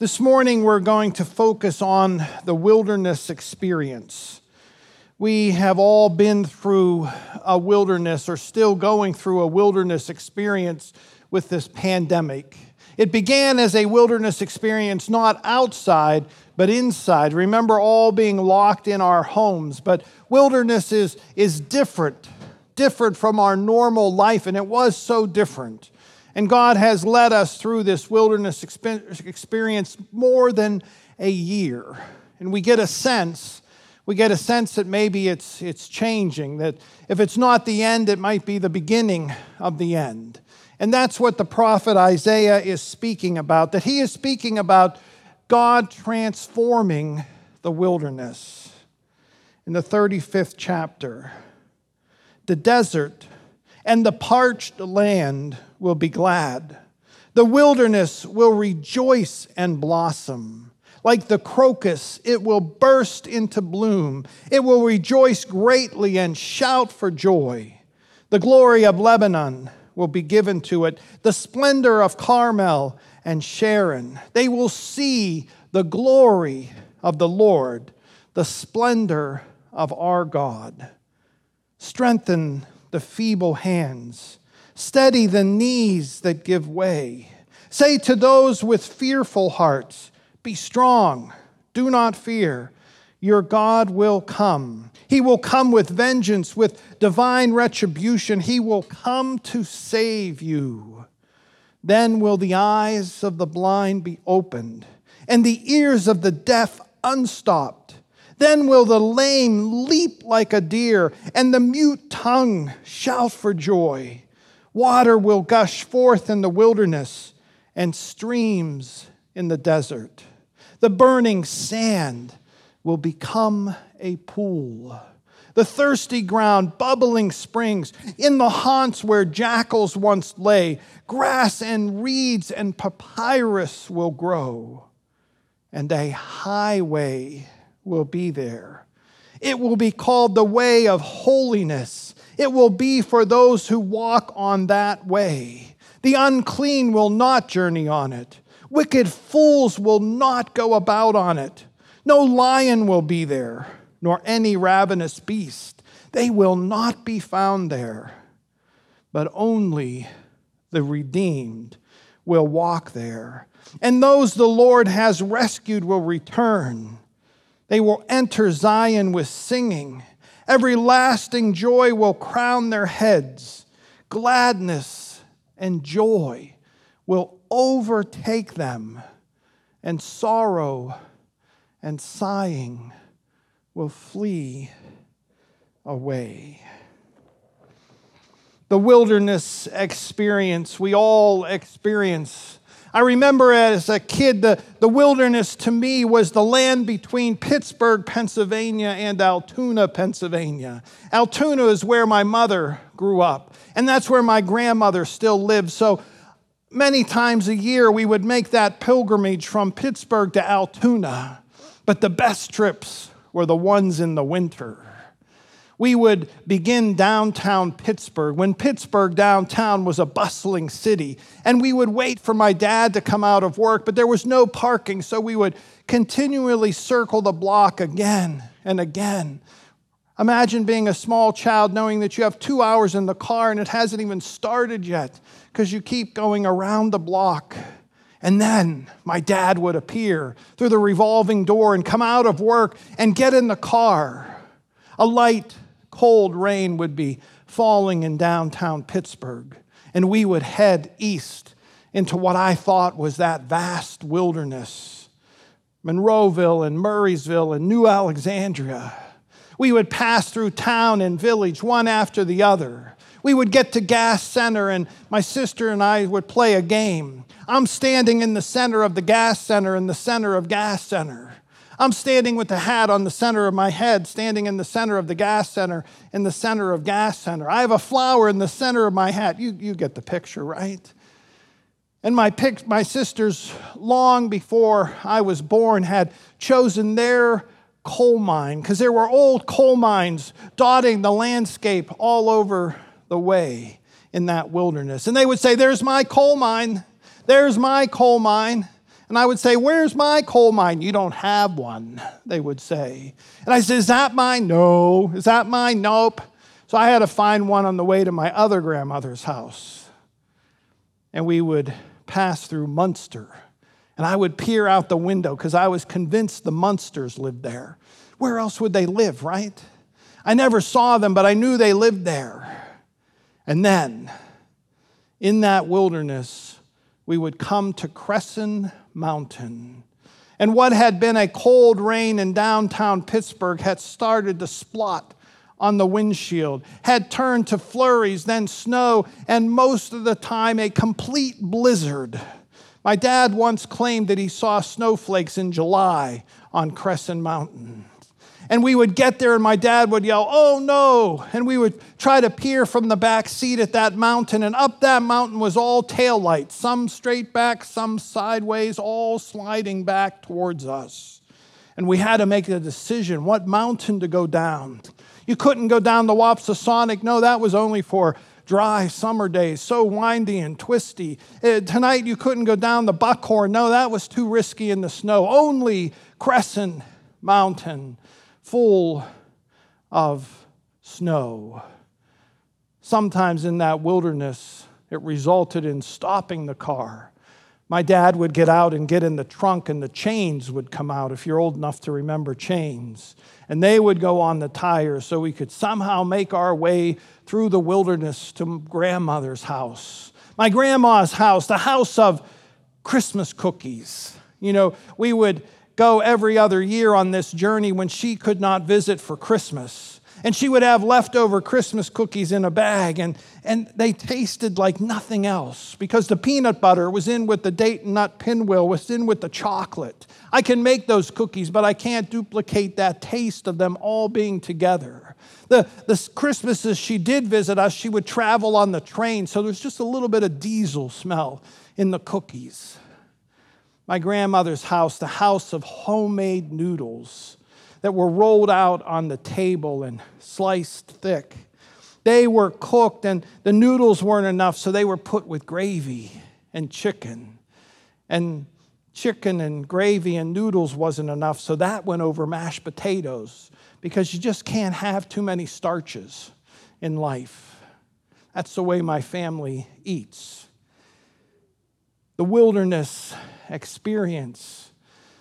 This morning, we're going to focus on the wilderness experience. We have all been through a wilderness or still going through a wilderness experience with this pandemic. It began as a wilderness experience not outside, but inside. Remember all being locked in our homes, but wilderness is, is different, different from our normal life, and it was so different. And God has led us through this wilderness experience more than a year. And we get a sense, we get a sense that maybe it's, it's changing, that if it's not the end, it might be the beginning of the end. And that's what the prophet Isaiah is speaking about, that he is speaking about God transforming the wilderness. In the 35th chapter, the desert and the parched land will be glad. The wilderness will rejoice and blossom. Like the crocus, it will burst into bloom. It will rejoice greatly and shout for joy. The glory of Lebanon will be given to it, the splendor of Carmel and Sharon. They will see the glory of the Lord, the splendor of our God. Strengthen the feeble hands Steady the knees that give way. Say to those with fearful hearts, Be strong, do not fear. Your God will come. He will come with vengeance, with divine retribution. He will come to save you. Then will the eyes of the blind be opened, and the ears of the deaf unstopped. Then will the lame leap like a deer, and the mute tongue shout for joy. Water will gush forth in the wilderness and streams in the desert. The burning sand will become a pool. The thirsty ground, bubbling springs, in the haunts where jackals once lay, grass and reeds and papyrus will grow, and a highway will be there. It will be called the way of holiness it will be for those who walk on that way. The unclean will not journey on it. Wicked fools will not go about on it. No lion will be there, nor any ravenous beast. They will not be found there, but only the redeemed will walk there. And those the Lord has rescued will return. They will enter Zion with singing. Everlasting joy will crown their heads. Gladness and joy will overtake them, and sorrow and sighing will flee away. The wilderness experience we all experience I remember as a kid, the, the wilderness to me was the land between Pittsburgh, Pennsylvania, and Altoona, Pennsylvania. Altoona is where my mother grew up, and that's where my grandmother still lives. So many times a year, we would make that pilgrimage from Pittsburgh to Altoona. But the best trips were the ones in the winter we would begin downtown Pittsburgh when Pittsburgh downtown was a bustling city. And we would wait for my dad to come out of work, but there was no parking, so we would continually circle the block again and again. Imagine being a small child knowing that you have two hours in the car and it hasn't even started yet because you keep going around the block. And then my dad would appear through the revolving door and come out of work and get in the car. A light cold rain would be falling in downtown Pittsburgh, and we would head east into what I thought was that vast wilderness Monroeville and Murrysville and New Alexandria. We would pass through town and village one after the other. We would get to Gas Center, and my sister and I would play a game. I'm standing in the center of the gas center, in the center of Gas Center. I'm standing with the hat on the center of my head, standing in the center of the gas center, in the center of gas center. I have a flower in the center of my hat. You, you get the picture, right? And my, pic, my sisters, long before I was born, had chosen their coal mine because there were old coal mines dotting the landscape all over the way in that wilderness. And they would say, There's my coal mine. There's my coal mine. And I would say, Where's my coal mine? You don't have one, they would say. And I said, Is that mine? No. Is that mine? Nope. So I had to find one on the way to my other grandmother's house. And we would pass through Munster. And I would peer out the window because I was convinced the Munsters lived there. Where else would they live, right? I never saw them, but I knew they lived there. And then, in that wilderness, we would come to Cresson Mountain. And what had been a cold rain in downtown Pittsburgh had started to splot on the windshield, had turned to flurries, then snow, and most of the time a complete blizzard. My dad once claimed that he saw snowflakes in July on Cresson Mountain. And we would get there, and my dad would yell, Oh no! And we would try to peer from the back seat at that mountain, and up that mountain was all tail lights, some straight back, some sideways, all sliding back towards us. And we had to make a decision what mountain to go down. You couldn't go down the Wopsononock. No, that was only for dry summer days, so windy and twisty. Uh, tonight you couldn't go down the Buckhorn. No, that was too risky in the snow. Only Cresson Mountain, full of snow. Sometimes in that wilderness, it resulted in stopping the car. My dad would get out and get in the trunk, and the chains would come out, if you're old enough to remember chains and they would go on the tires so we could somehow make our way through the wilderness to grandmother's house. My grandma's house, the house of Christmas cookies. You know, we would go every other year on this journey when she could not visit for Christmas. And she would have leftover Christmas cookies in a bag, and, and they tasted like nothing else because the peanut butter was in with the date and nut pinwheel, was in with the chocolate. I can make those cookies, but I can't duplicate that taste of them all being together. The, the Christmases she did visit us, she would travel on the train, so there's just a little bit of diesel smell in the cookies. My grandmother's house, the house of homemade noodles that were rolled out on the table and sliced thick. They were cooked, and the noodles weren't enough, so they were put with gravy and chicken. And chicken and gravy and noodles wasn't enough, so that went over mashed potatoes because you just can't have too many starches in life. That's the way my family eats. The wilderness experience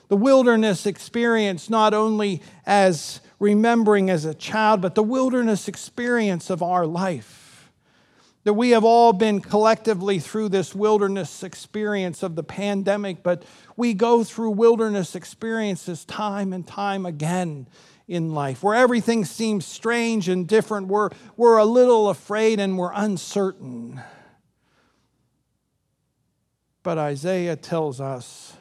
the wilderness experience, not only as remembering as a child, but the wilderness experience of our life. That we have all been collectively through this wilderness experience of the pandemic, but we go through wilderness experiences time and time again in life where everything seems strange and different. We're, we're a little afraid and we're uncertain. But Isaiah tells us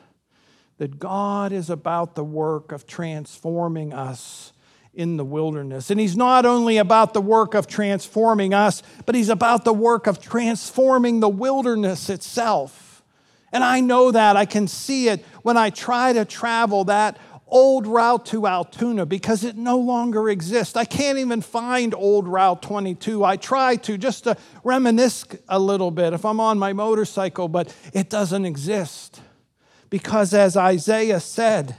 that God is about the work of transforming us in the wilderness. And He's not only about the work of transforming us, but He's about the work of transforming the wilderness itself. And I know that. I can see it when I try to travel that old route to Altoona because it no longer exists. I can't even find old Route 22. I try to just to reminisce a little bit if I'm on my motorcycle, but it doesn't exist. Because as Isaiah said,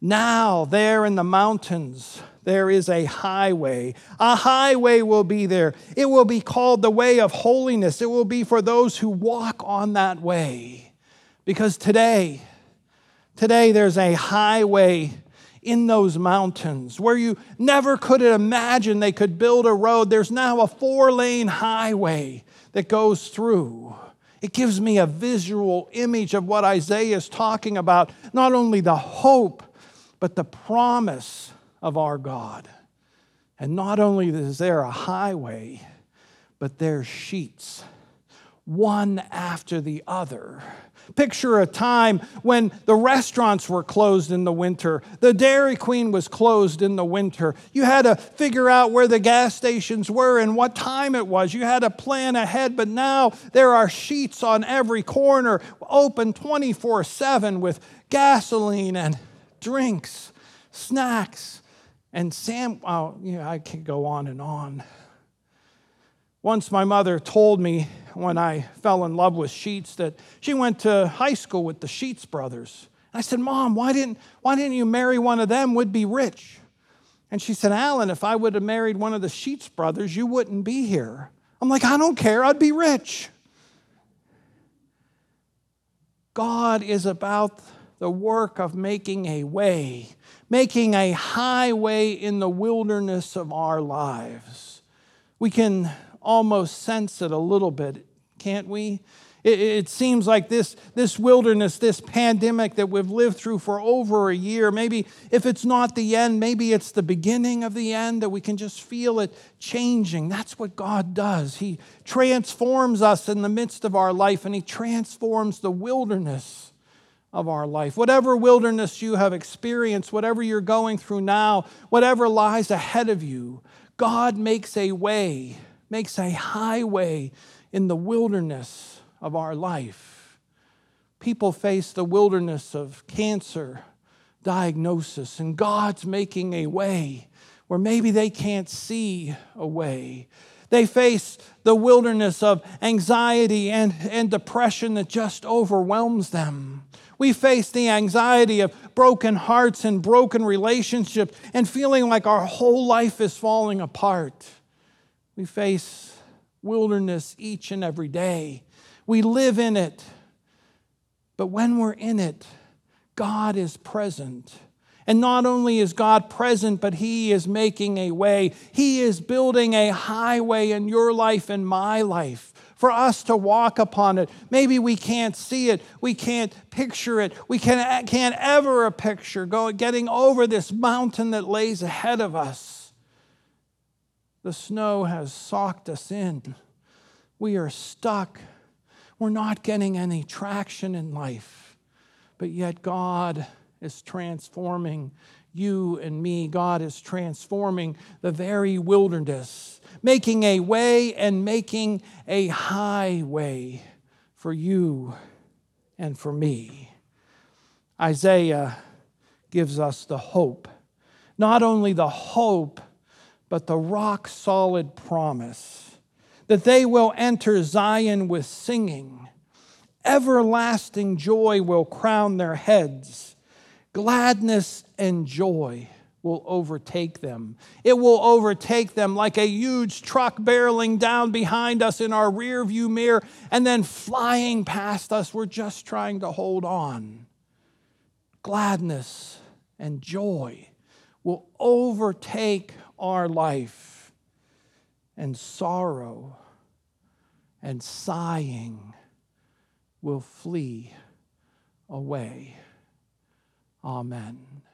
now there in the mountains, there is a highway. A highway will be there. It will be called the way of holiness. It will be for those who walk on that way. Because today, today there's a highway in those mountains where you never could imagine they could build a road. There's now a four lane highway that goes through. It gives me a visual image of what Isaiah is talking about not only the hope, but the promise of our God. And not only is there a highway, but there's Sheetz, one after the other Picture a time when the restaurants were closed in the winter, the Dairy Queen was closed in the winter. You had to figure out where the gas stations were and what time it was. You had to plan ahead, but now there are Sheetz on every corner, open 24 7 with gasoline and drinks, snacks, and Sam. Oh, yeah, I can go on and on. Once my mother told me when I fell in love with Sheetz that she went to high school with the Sheetz brothers. I said, Mom, why didn't, why didn't you marry one of them? Would be rich. And she said, Alan, if I would have married one of the Sheetz brothers, you wouldn't be here. I'm like, I don't care, I'd be rich. God is about the work of making a way, making a highway in the wilderness of our lives. We can almost sense it a little bit, can't we? It, it, seems like this, this wilderness, this pandemic that we've lived through for over a year, maybe if it's not the end, maybe it's the beginning of the end, that we can just feel it changing. That's what God does. He transforms us in the midst of our life, and He transforms the wilderness of our life. Whatever wilderness you have experienced, whatever you're going through now, whatever lies ahead of you, God makes a way makes a highway in the wilderness of our life. People face the wilderness of cancer diagnosis, and God's making a way where maybe they can't see a way. They face the wilderness of anxiety and, and depression that just overwhelms them. We face the anxiety of broken hearts and broken relationships and feeling like our whole life is falling apart. We face wilderness each and every day. We live in it. But when we're in it, God is present. And not only is God present, but He is making a way. He is building a highway in your life and my life for us to walk upon it. Maybe we can't see it, we can't picture it, we can, can't ever picture go, getting over this mountain that lays ahead of us. The snow has socked us in. We are stuck. We're not getting any traction in life. But yet, God is transforming you and me. God is transforming the very wilderness, making a way and making a highway for you and for me. Isaiah gives us the hope, not only the hope but the rock solid promise that they will enter Zion with singing. Everlasting joy will crown their heads. Gladness and joy will overtake them. It will overtake them like a huge truck barreling down behind us in our rear view mirror and then flying past us. We're just trying to hold on. Gladness and joy will overtake our life, and sorrow and sighing will flee away. Amen.